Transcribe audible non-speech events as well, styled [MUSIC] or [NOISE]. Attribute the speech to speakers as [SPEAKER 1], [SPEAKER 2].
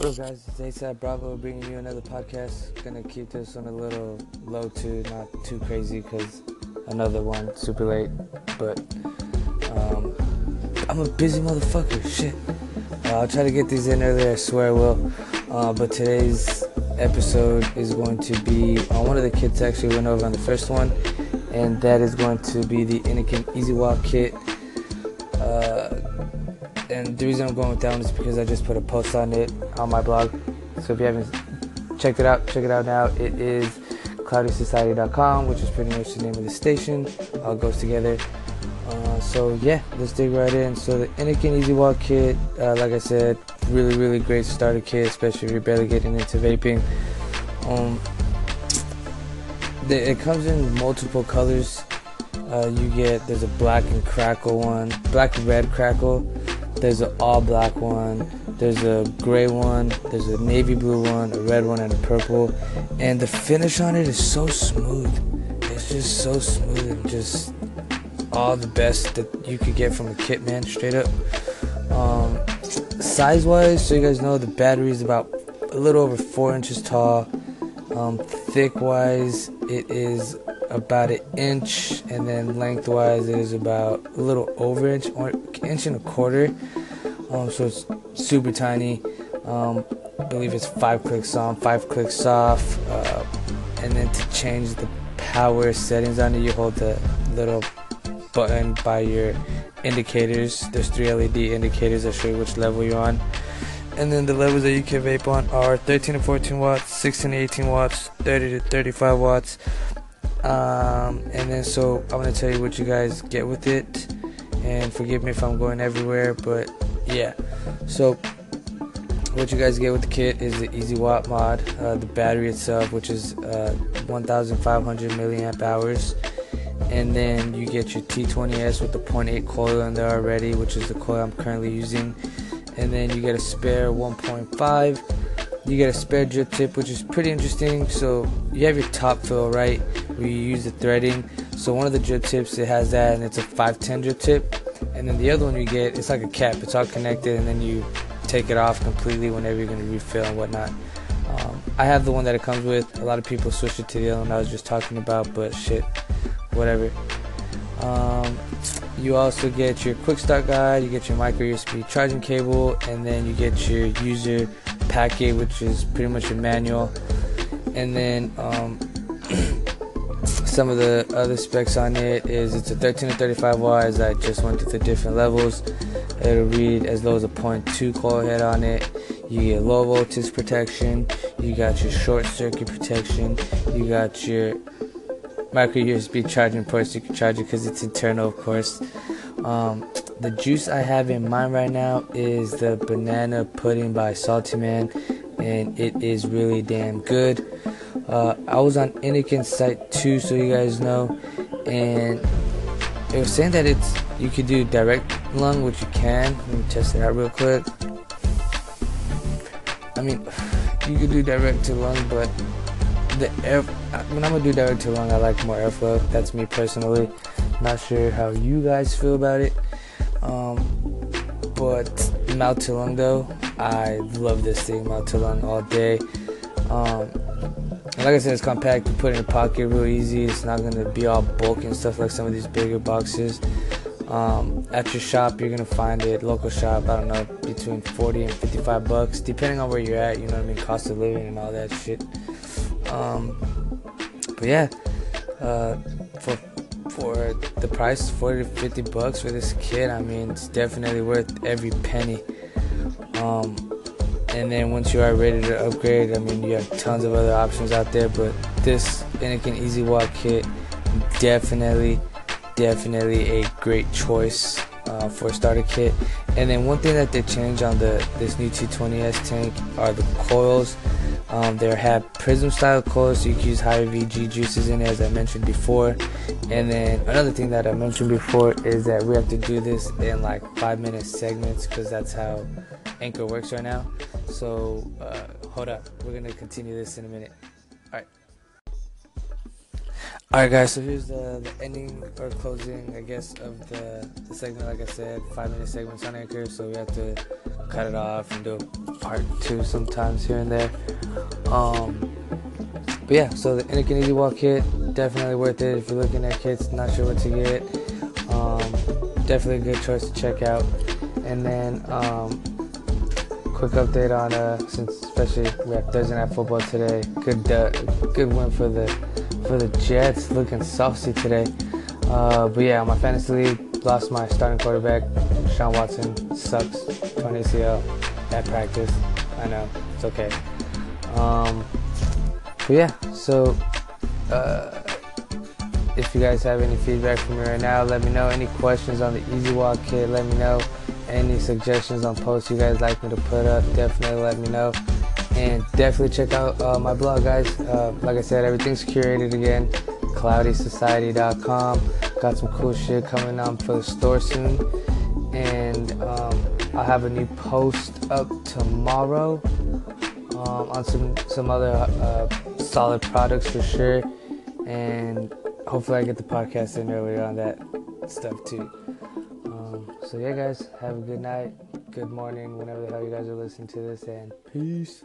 [SPEAKER 1] What up, guys? It's ASAP Bravo bringing you another podcast. Gonna keep this one a little low too, not too crazy, because another one super late. But um, I'm a busy motherfucker. Shit. Uh, I'll try to get these in earlier. I swear I will. Uh, but today's episode is going to be on one of the kits. Actually, went over on the first one, and that is going to be the Innokin Easy Watt kit. Uh, and the reason I'm going with that one is because I just put a post on it on my blog. So if you haven't checked it out, check it out now. It is cloudysociety.com, which is pretty much the name of the station. All goes together. Uh, so yeah, let's dig right in. So the Innokin Easy Watt kit, uh, like I said, really really great starter kit, especially if you're barely getting into vaping. Um, the, it comes in multiple colors. Uh, you get there's a black and crackle one, black and red crackle. There's an all black one. There's a gray one. There's a navy blue one, a red one, and a purple. And the finish on it is so smooth. It's just so smooth and just all the best that you could get from a kit, man. Straight up. Um, size wise, so you guys know, the battery is about a little over four inches tall. Um, thick wise, it is about an inch, and then lengthwise it is about a little over inch or inch and a quarter. Um, so it's super tiny. Um, I believe it's five clicks on, five clicks off, uh, and then to change the power settings on it, you hold the little button by your indicators. There's three LED indicators that show you which level you're on. And then the levels that you can vape on are 13 to 14 watts, 16 to 18 watts, 30 to 35 watts, um, and then so I'm gonna tell you what you guys get with it, and forgive me if I'm going everywhere, but yeah. So what you guys get with the kit is the Easy Watt mod, uh, the battery itself, which is uh, 1,500 milliamp hours, and then you get your T20S with the 0.8 coil in there already, which is the coil I'm currently using, and then you get a spare 1.5 you get a spare drip tip which is pretty interesting. So you have your top fill right you use the threading. So one of the drip tips it has that and it's a 510 drip tip. And then the other one you get it's like a cap. It's all connected and then you take it off completely whenever you're going to refill and whatnot. Um, i have the one that it comes with. A lot of people switch it to the other one i was just talking about but shit whatever. Um, you also get your quick start guide you get your micro usb charging cable and then you get your user packet, which is pretty much a manual, and then um, [CLEARS THROAT] some of the other specs on it is it's a 13 to 35 watt. As I just went through the different levels, it'll read as low as a 0.2 coil head on it. You get low voltage protection. You got your short circuit protection. You got your micro USB charging port so you can charge it because it's internal, of course. Um, the juice I have in mind right now is the banana pudding by Salty Man, and it is really damn good. Uh, I was on Innokin's site too, so you guys know, and it was saying that it's you could do direct lung, which you can. Let me test it out real quick. I mean, you could do direct to lung, but the air. When I'm gonna do direct to lung, I like more airflow. That's me personally. Not sure how you guys feel about it. Um, but mouth to lung though, I love this thing, mouth to lung all day. Um, like I said, it's compact. You put in your pocket real easy. It's not gonna be all bulky and stuff like some of these bigger boxes. Um, at your shop, you're gonna find it local shop. I don't know between 40 and 55 bucks, depending on where you're at. You know what I mean, cost of living and all that shit. Um, but yeah, uh, for for the price 40 to 50 bucks for this kit i mean it's definitely worth every penny um, and then once you are ready to upgrade i mean you have tons of other options out there but this Innokin Easy Watt kit definitely definitely a great choice uh, for a starter kit. And then one thing that they changed on the this new T20S tank are the coils um, they have prism style coils, so you can use higher VG juices in it, as I mentioned before. And then another thing that I mentioned before is that we have to do this in like five minute segments because that's how Anchor works right now. So uh, hold up, we're gonna continue this in a minute. All right. Guys, so here's the, the, ending or closing, I guess, of the, the segment. Like I said, five minute segments on Anchor, so we have to cut it off and do part two sometimes here and there. Um, but yeah, so the Innokin Easy Watt kit definitely worth it if you're looking at kits, not sure what to get. Um, definitely a good choice to check out. And then um, quick update on uh, since especially we have Thursday night football today. Good uh, good win for the for the Jets, looking saucy today. Uh, but yeah, my fantasy league lost my starting quarterback. Sean Watson sucks. Torn ACL at practice. I know it's okay. Um, but yeah, so uh, if you guys have any feedback for me right now, let me know. Any questions on the Easy Watt kit, let me know. Any suggestions on posts you guys like me to put up, definitely let me know. And definitely check out uh, my blog, guys. Uh, like I said, everything's curated again. CloudySociety.com. Got some cool shit coming on for the store soon. And um, I'll have a new post up tomorrow um, on some some other uh, solid products for sure, and hopefully I get the podcast in earlier on that stuff too. Um, so yeah, guys, have a good night, good morning, whenever the hell you guys are listening to this, and peace.